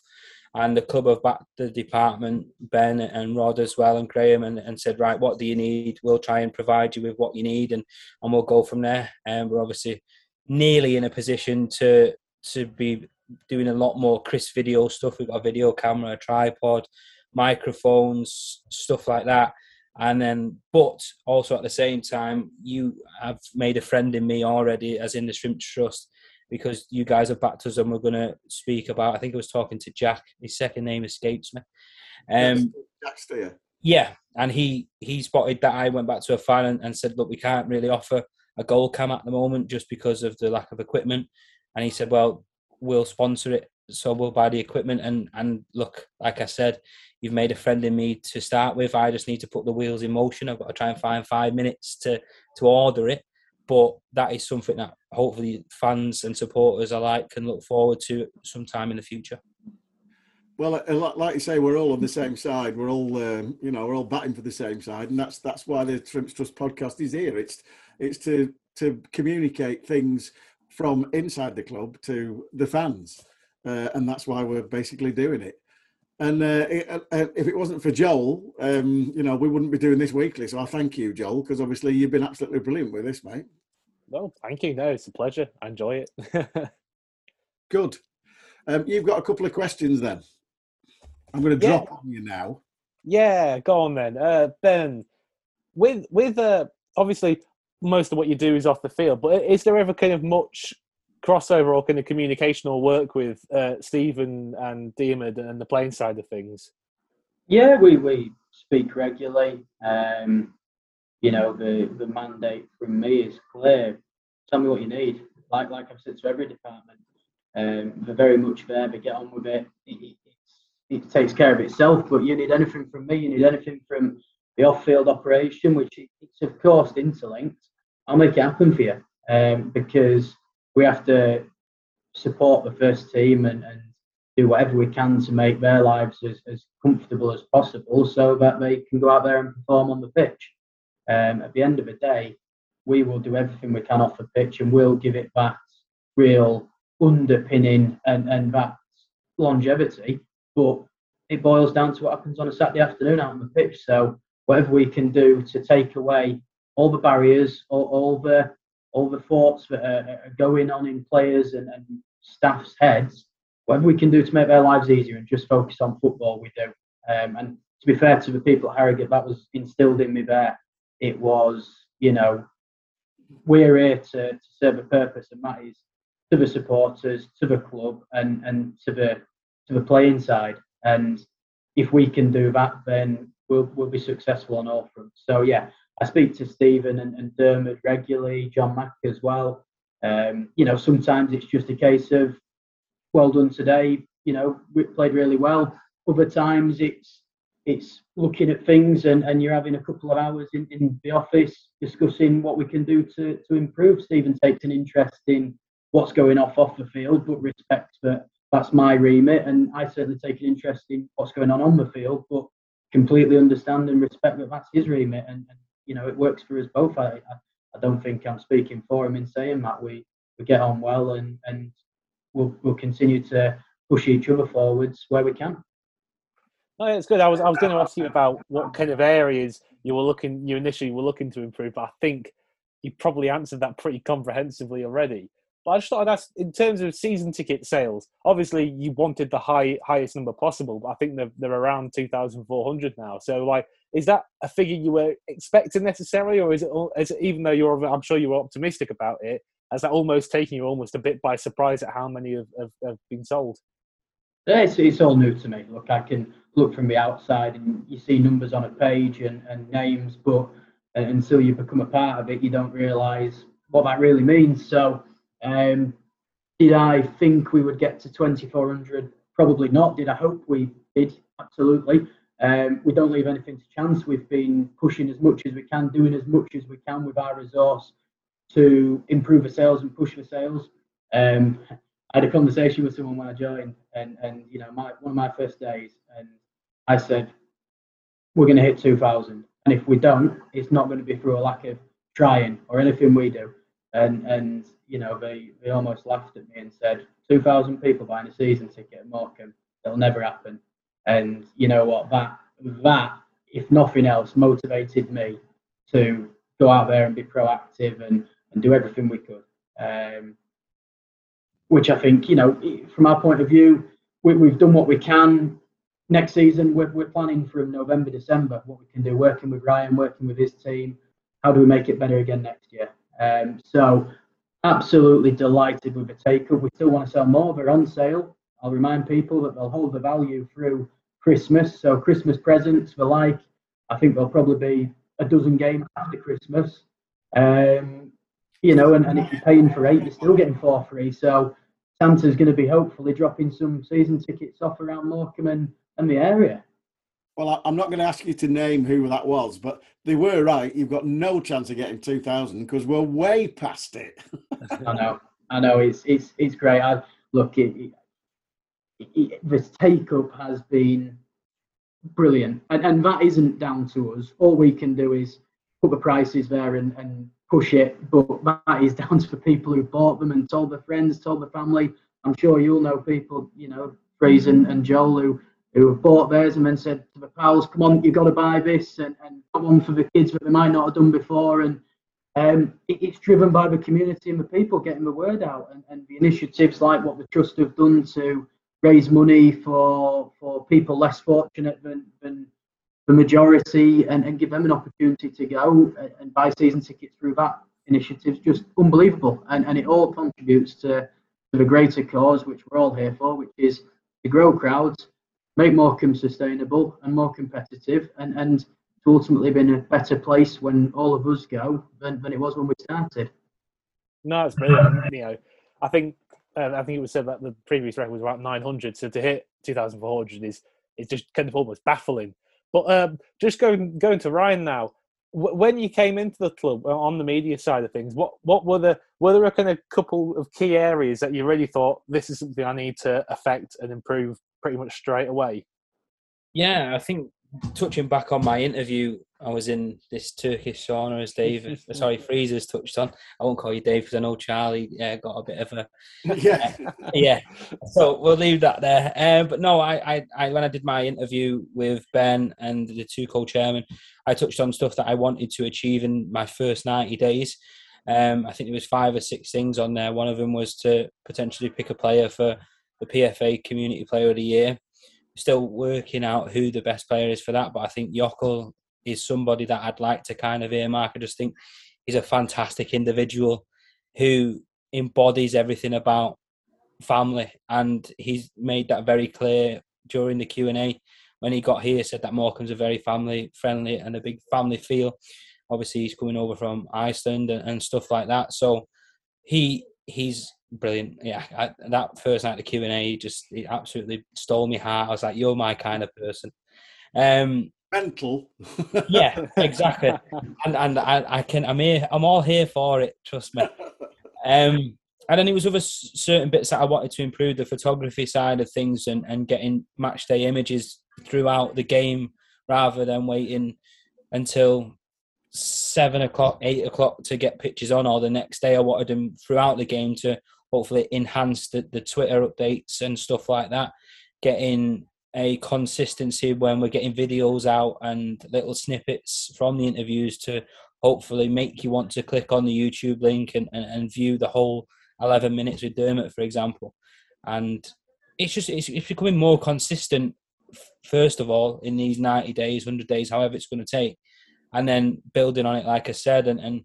and the club have backed the department, Ben and Rod as well, and Graham, and, and said, right, what do you need? We'll try and provide you with what you need, and and we'll go from there. And we're obviously nearly in a position to to be doing a lot more Chris video stuff. We've got a video camera, a tripod, microphones, stuff like that. And then, but also at the same time, you have made a friend in me already, as in the Shrimp Trust, because you guys have backed us and we're going to speak about. I think I was talking to Jack. His second name escapes me. Um, Jack Steer. yeah, and he he spotted that I went back to a fan and, and said, look, we can't really offer a goal cam at the moment just because of the lack of equipment. And he said, well, we'll sponsor it, so we'll buy the equipment. And and look, like I said, you've made a friend in me to start with. I just need to put the wheels in motion. I've got to try and find five minutes to to order it. But that is something that hopefully fans and supporters alike can look forward to sometime in the future. Well, uh, like you say, we're all on the same side. We're all, um, you know, we're all batting for the same side, and that's that's why the Shrimps Trust podcast is here. It's it's to to communicate things from inside the club to the fans, uh, and that's why we're basically doing it. And uh, it, uh, uh, if it wasn't for Joel, um, you know, we wouldn't be doing this weekly. So I thank you, Joel, because obviously you've been absolutely brilliant with this, mate. No, thank you. No, it's a pleasure. I enjoy it. Good. Um, you've got a couple of questions then. I'm going to Yeah. drop on you now. Yeah, go on then, uh, Ben. With with uh, obviously most of what you do is off the field, but is there ever kind of much crossover or kind of communication or work with uh, Stephen and Diarmuid and the playing side of things? Yeah, we, we speak regularly. Um, you know, the, the mandate from me is clear. Tell me what you need. Like like I've said to every department, um, they're very much there. But get on with it. It, it, it takes care of itself. But you need anything from me. You need anything from the off-field operation, which it- it's of course interlinked. I'll make it happen for you um, because we have to support the first team and, and do whatever we can to make their lives as, as comfortable as possible so that they can go out there and perform on the pitch. Um, at the end of the day, we will do everything we can off the pitch and we'll give it that real underpinning and, and that longevity. But it boils down to what happens on a Saturday afternoon out on the pitch. So whatever we can do to take away all the barriers, all, all the all the thoughts that are, going on in players and, and staff's heads, whatever we can do to make their lives easier and just focus on football, we do. Um, and to be fair to the people at Harrogate, that was instilled in me there. It was, you know, we're here to, to serve a purpose, and that is to the supporters, to the club, and and to the to the playing side. And if we can do that, then we'll we'll be successful on all fronts. So yeah, I speak to Stephen and, and Diarmuid regularly, John Mack as well. Um, you know, sometimes it's just a case of well done today. You know, we played really well. Other times it's it's looking at things and, and you're having a couple of hours in, in the office discussing what we can do to, to improve. Stephen takes an interest in what's going off off the field, but respects that that's my remit. And I certainly take an interest in what's going on on the field, but completely understand and respect that that's his remit. And, and you know, it works for us both. I, I, don't think I'm speaking for him in saying that we, we get on well and, and we'll, we'll continue to push each other forwards where we can. No, it's good. I was I was going to ask you about what kind of areas you were looking you initially were looking to improve, but I think you probably answered that pretty comprehensively already. But I just thought I'd ask in terms of season ticket sales. Obviously, you wanted the high highest number possible, but I think they're they're around two thousand four hundred now. So, like, is that a figure you were expecting necessarily, or is it, is it even though you're I'm sure you were optimistic about it, has that almost taken you almost a bit by surprise at how many have, have, have been sold? Yeah, it's, it's all new to me. Look, I can look from the outside and you see numbers on a page and, and names, but uh, until you become a part of it, you don't realise what that really means. So, um, did I think we would get to 2,400? Probably not. Did I hope we did? Absolutely. Um, we don't leave anything to chance. We've been pushing as much as we can, doing as much as we can with our resource to improve the sales and push the sales. Um, I had a conversation with someone when I joined, and and you know, my one of my first days, and I said, we're going to hit 2,000, and if we don't, it's not going to be through a lack of trying or anything we do. And and you know, they they almost laughed at me and said, 2,000 people buying a season ticket at Morecambe, it'll never happen. And you know what, that that if nothing else motivated me to go out there and be proactive and and do everything we could. Um, which I think, you know, from our point of view, we, have done what we can. Next season, we're, we're planning from November, December what we can do, working with Ryan, working with his team. How do we make it better again next year? Um, so, absolutely delighted with the take up. We still want to sell more. They're on sale. I'll remind people that they'll hold the value through Christmas. So, Christmas presents for like, I think there'll probably be a dozen games after Christmas. Um, you know, and, and if you're paying for eight, you're still getting four free. So Santa's going to be hopefully dropping some season tickets off around Morecambe and, and the area. Well, I'm not going to ask you to name who that was, but they were right. You've got no chance of getting 2,000 because we're way past it. I know, I know. It's it's it's great. I look, it, the take up has been brilliant, and and that isn't down to us. All we can do is put the prices there and, and push it, but that is down to the people who bought them and told their friends, told their family. I'm sure you'll know people, you know, Fraser and, and Joel who who have bought theirs and then said to the pals, "Come on, you've got to buy this," and, and got one for the kids that they might not have done before. And um, it, it's driven by the community and the people getting the word out, and, and the initiatives like what the trust have done to raise money for for people less fortunate than than the majority and, and give them an opportunity to go and, and buy season tickets through that initiative is just unbelievable. And, and it all contributes to, to the greater cause, which we're all here for, which is to grow crowds, make Morecambe sustainable and more competitive, and, and to ultimately be in a better place when all of us go than, than it was when we started. No, it's brilliant. you know, I think uh, I think it was said that the previous record was about 900. So to hit 2,400 is is just kind of almost baffling. But um, just going going to Ryan now. when you came into the club uh, on the media side of things, what what were the were there a kind of couple of key areas that you really thought this is something I need to affect and improve pretty much straight away? Yeah, I think touching back on my interview, I was in this Turkish sauna as Dave, sorry, Freezer's touched on. I won't call you Dave because I know Charlie yeah, got a bit of a yeah, yeah. So we'll leave that there. Um, but no, I, I, I, when I did my interview with Ben and the two co-chairmen, I touched on stuff that I wanted to achieve in my first ninety days. Um, I think there was five or six things on there. One of them was to potentially pick a player for the PFA Community Player of the Year still working out who the best player is for that. But I think Jokull is somebody that I'd like to kind of earmark. I just think he's a fantastic individual who embodies everything about family, and he's made that very clear during the Q and A when he got here. Said that Morecambe's a very family friendly and a big family feel. Obviously, he's coming over from Iceland and, and stuff like that. So he he's brilliant. Yeah, I, that first night of the Q and A just it absolutely stole me heart. I was like, "You're my kind of person." Um, Mental. yeah, exactly. And and I, I can I'm here I'm all here for it. Trust me. Um, and then it was other certain bits that I wanted to improve the photography side of things and and getting match day images throughout the game rather than waiting until seven o'clock, eight o'clock to get pictures on, or the next day. I wanted them throughout the game to hopefully enhance the, the Twitter updates and stuff like that. Getting a consistency when we're getting videos out and little snippets from the interviews to hopefully make you want to click on the YouTube link and, and, and view the whole 11 minutes with Diarmuid, for example. And it's just, it's, it's becoming more consistent, first of all, in these 90 days, 100 days, however it's going to take. And then building on it, like I said, and, and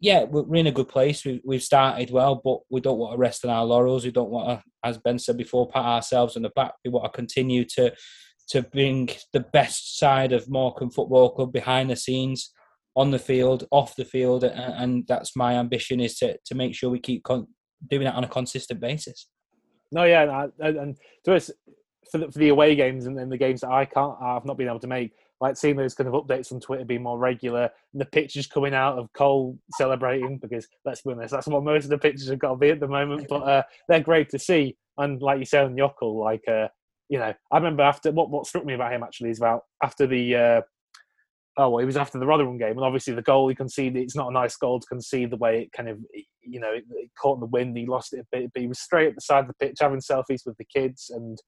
yeah, we're in a good place. We've, we've started well, but we don't want to rest on our laurels. We don't want to, as Ben said before, pat ourselves on the back. We want to continue to to bring the best side of Morecambe Football Club behind the scenes, on the field, off the field, and, and that's my ambition is to to make sure we keep con- doing that on a consistent basis. No, yeah, and, and to us, for the, for the away games and, and the games that I can't, I've not been able to make, like seeing those kind of updates on Twitter being more regular, and the pictures coming out of Cole celebrating, because let's be honest, that's what most of the pictures have got to be at the moment. But uh, they're great to see, and like you said on Jokull, like uh, you know, I remember after what what struck me about him actually is about after the. Uh, Oh well, he was after the Rotherham game, and obviously the goal he conceded. It's not a nice goal to concede the way it kind of, you know, it, it caught in the wind. He lost it a bit, but he was straight at the side of the pitch having selfies with the kids, and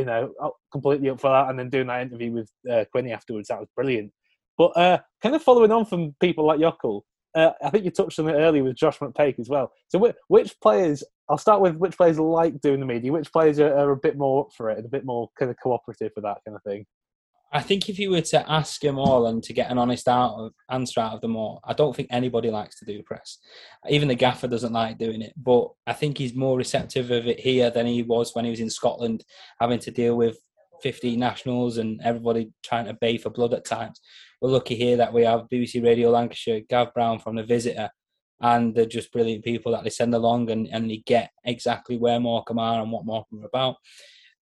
you know, uh, completely up for that. And then doing that interview with uh, Quinny afterwards, that was brilliant. But uh, kind of following on from people like Jokull, uh, I think you touched on it earlier with Josh McPake as well. So which, which players? I'll start with which players like doing the media. Which players are, are a bit more up for it and a bit more kind of cooperative with that kind of thing. I think if you were to ask them all and to get an honest out of, answer out of them all, I don't think anybody likes to do press. Even the gaffer doesn't like doing it, but I think he's more receptive of it here than he was when he was in Scotland, having to deal with 50 nationals and everybody trying to bay for blood at times. We're lucky here that we have BBC Radio Lancashire, Gav Brown from The Visitor, and they're just brilliant people that they send along and, and they get exactly where Morecambe are and what Morecambe are about.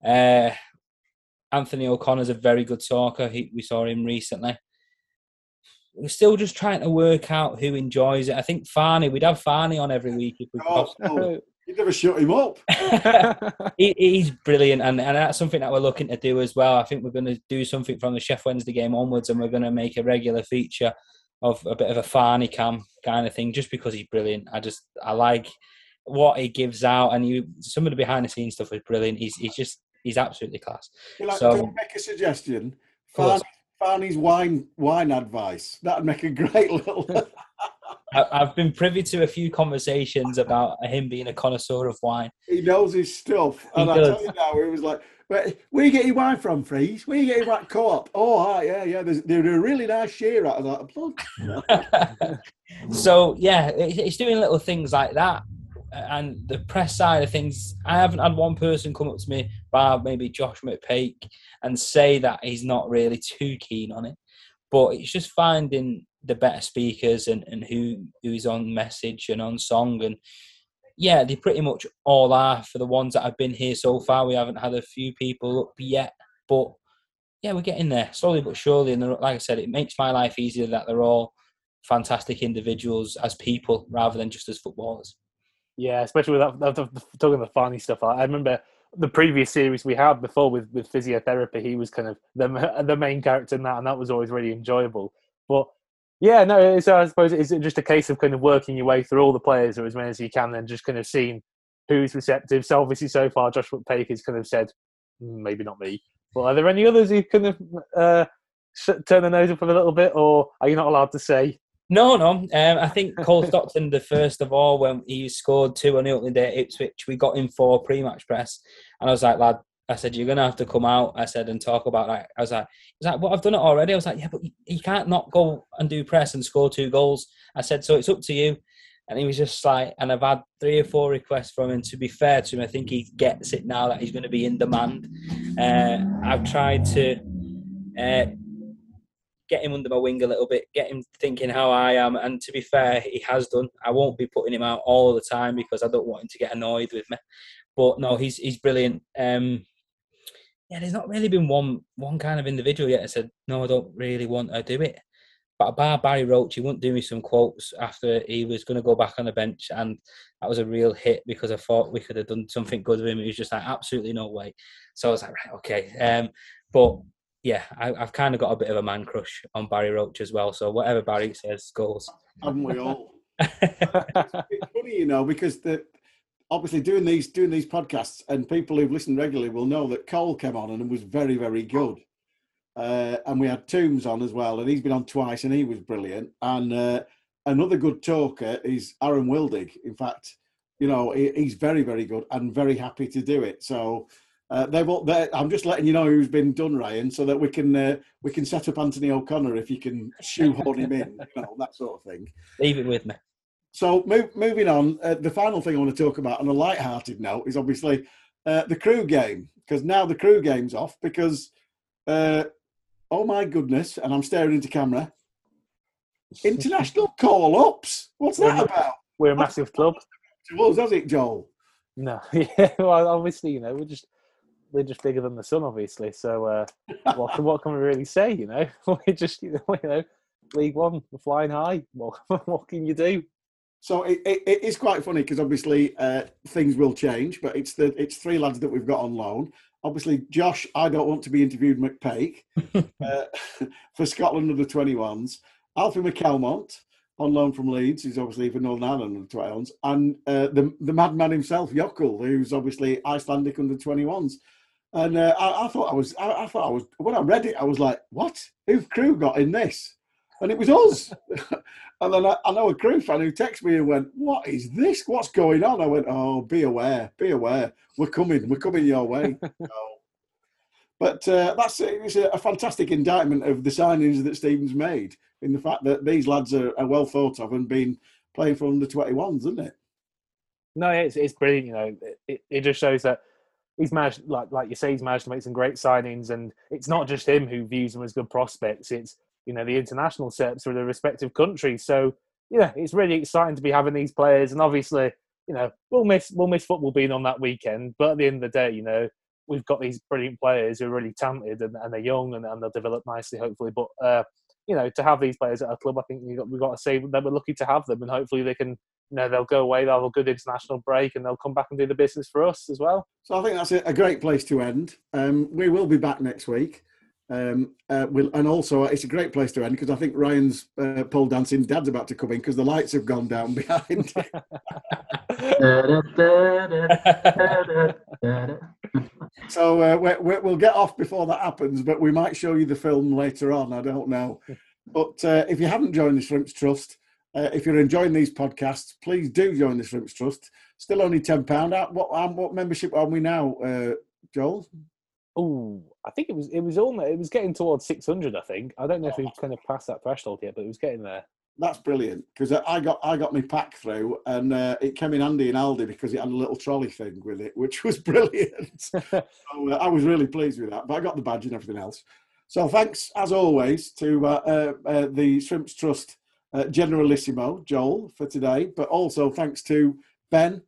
Uh, Anthony O'Connor's a very good talker. He, we saw him recently. We're still just trying to work out who enjoys it. I think Farney, we'd have Farney on every week if we could. Oh, oh, you never shut him up. he, he's brilliant, and, and that's something that we're looking to do as well. I think we're going to do something from the Sheff Wednesday game onwards, and we're going to make a regular feature of a bit of a Farney cam kind of thing, just because he's brilliant. I just I like what he gives out, and you some of the behind the scenes stuff is brilliant. He's he's just he's absolutely class. Like, So- can I make a suggestion? Farney, Farney's wine wine advice. That'd make a great little. I, I've been privy to a few conversations about him being a connoisseur of wine. he knows his stuff. He And I does. tell you now, it was like, where, where you get your wine from, Freeze? Where you get your wine co-op? Oh, ah, yeah, yeah. There's, they're a really nice share out of that. So yeah, it- it's doing little things like that. And the press side of things, I haven't had one person come up to me, bar maybe Josh McPake, and say that he's not really too keen on it. But it's just finding the better speakers and, and who who's on message and on song and yeah, they pretty much all are for the ones that have been here so far. We haven't had a few people up yet, but yeah, we're getting there slowly but surely. And like I said, it makes my life easier that they're all fantastic individuals as people rather than just as footballers. Yeah, especially with that, that, that talking the funny stuff. I remember the previous series we had before with, with physiotherapy. He was kind of the the main character in that, and that was always really enjoyable. But yeah, no, so I suppose it's just a case of kind of working your way through all the players or as many as you can, and just kind of seeing who's receptive. So obviously, so far, Josh McPake has kind of said, "Mm, maybe not me. But are there any others who kind of uh, turn the nose up a little bit, or are you not allowed to say? No, no. Um, I think Cole Stockton, the first of all, when he scored two on the opening day at Ipswich, we got him for pre-match press, and I was like, lad, I said you're gonna have to come out. I said and talk about that. I was like, he was like, well, I've done it already. I was like, yeah, but you, you can't not go and do press and score two goals. I said, so it's up to you. And he was just like, and I've had three or four requests from him. To be fair to him, I think he gets it now that he's going to be in demand. Uh, I've tried to uh, get him under my wing a little bit, get him thinking how I am. And to be fair, he has done. I won't be putting him out all the time because I don't want him to get annoyed with me. But no, he's he's brilliant. Um, yeah, there's not really been one one kind of individual yet I said, no, I don't really want to do it. But bar Barry Roche, he wouldn't do me some quotes after he was going to go back on the bench, and that was a real hit because I thought we could have done something good with him. He was just like, absolutely no way. So I was like, right, okay. Um, but yeah, I, I've kind of got a bit of a man crush on Barry Roche as well. So whatever Barry says goes. Haven't we all? it's funny, you know, because the obviously doing these doing these podcasts and people who've listened regularly will know that Cole came on and was very very good. Uh, and we had Toombs on as well, and he's been on twice, and he was brilliant. And uh, another good talker is Aaron Wildig. In fact, you know he, he's very very good and very happy to do it. So uh, they've I'm just letting you know who's been done, Ryan, so that we can uh, we can set up Anthony O'Connor if you can shoehorn him in, you know that sort of thing. Leave it with me. So move, moving on, uh, the final thing I want to talk about on a light-hearted note is obviously uh, the Crewe game because now the Crewe game's off because uh, oh my goodness, and I'm staring into camera. International call-ups. What's that about? We're a massive club. To us, has it, Joel? No, yeah. Well, obviously, you know, we're just we're just bigger than the sun, obviously. So, uh, what can what can we really say? You know, we're just you know, you know League One, we're flying high. What what can you do? So it, it, it is quite funny because obviously uh, things will change, but it's the it's three lads that we've got on loan. Obviously, Josh, I don't want to be interviewed McPake uh, for Scotland under twenty ones. Alfie McCalmont on loan from Leeds, who's obviously for Northern Ireland under twenty ones, and uh, the the madman himself, Jokull, who's obviously Icelandic under twenty ones. And uh, I, I thought I was, I, I thought I was when I read it, I was like, "What? Who've Crewe got in this?" And it was us. And then I, I know a Crewe fan who texted me and went, What is this? What's going on? I went, Oh, be aware, be aware. We're coming, we're coming your way. But uh, that's it's a, a fantastic indictment of the signings that Stephen's made in the fact that these lads are, are well thought of and been playing for under 21s, isn't it? No, it's it's brilliant. You know, it, it just shows that he's managed, like like you say, he's managed to make some great signings, and it's not just him who views them as good prospects. It's you know the international sets for the respective countries. So yeah, it's really exciting to be having these players, and obviously, you know, we'll miss we'll miss football being on that weekend, but at the end of the day, you know, we've got these brilliant players who are really talented and, and they're young and, and they'll develop nicely, hopefully. But uh, you know, to have these players at a club, I think got we've got to say that we're lucky to have them, and hopefully they can. You know, they'll go away, they'll have a good international break, and they'll come back and do the business for us as well. So I think that's a, a great place to end. Um, we will be back next week. Um, uh, we'll, and also, it's a great place to end because I think Ryan's uh, pole dancing dad's about to come in because the lights have gone down behind. so uh, we, we, we'll get off before that happens, but we might show you the film later on. I don't know. But uh, if you haven't joined the Shrimps Trust, uh, if you're enjoying these podcasts, please do join the Shrimps Trust. Still only ten pound. What um, what membership are we now, uh, Joel? Oh, I think it was it was almost it was getting towards six hundred. I think I don't know if we've kind of passed that threshold yet, but it was getting there. That's brilliant because I got I got my pack through and uh, it came in handy in Aldi because it had a little trolley thing with it, which was brilliant. so uh, I was really pleased with that. But I got the badge and everything else. So thanks as always to uh, uh, uh, the Shrimps Trust uh, Generalissimo Joel for today, but also thanks to Ben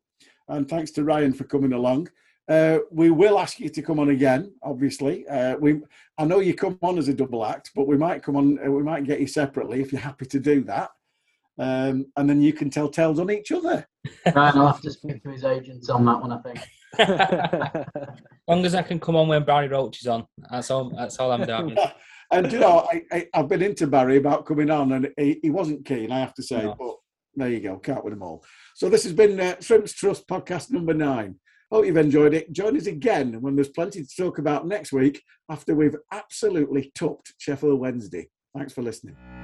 and thanks to Ryan for coming along. Uh, we will ask you to come on again. Obviously, uh, we I know you come on as a double act, but we might come on. Uh, we might get you separately if you're happy to do that, um, and then you can tell tales on each other. Ryan I'll have to speak to his agents on that one, I think. As long as I can come on when Barry Roche is on, that's all. That's all I'm doing. and you know, I, I, I've been into Barry about coming on, and he, he wasn't keen. I have to say, No. but there you go, can't win them all. So this has been uh, Shrimps Trust podcast number nine. Hope you've enjoyed it. Join us again when there's plenty to talk about next week after we've absolutely topped Sheffield Wednesday. Thanks for listening.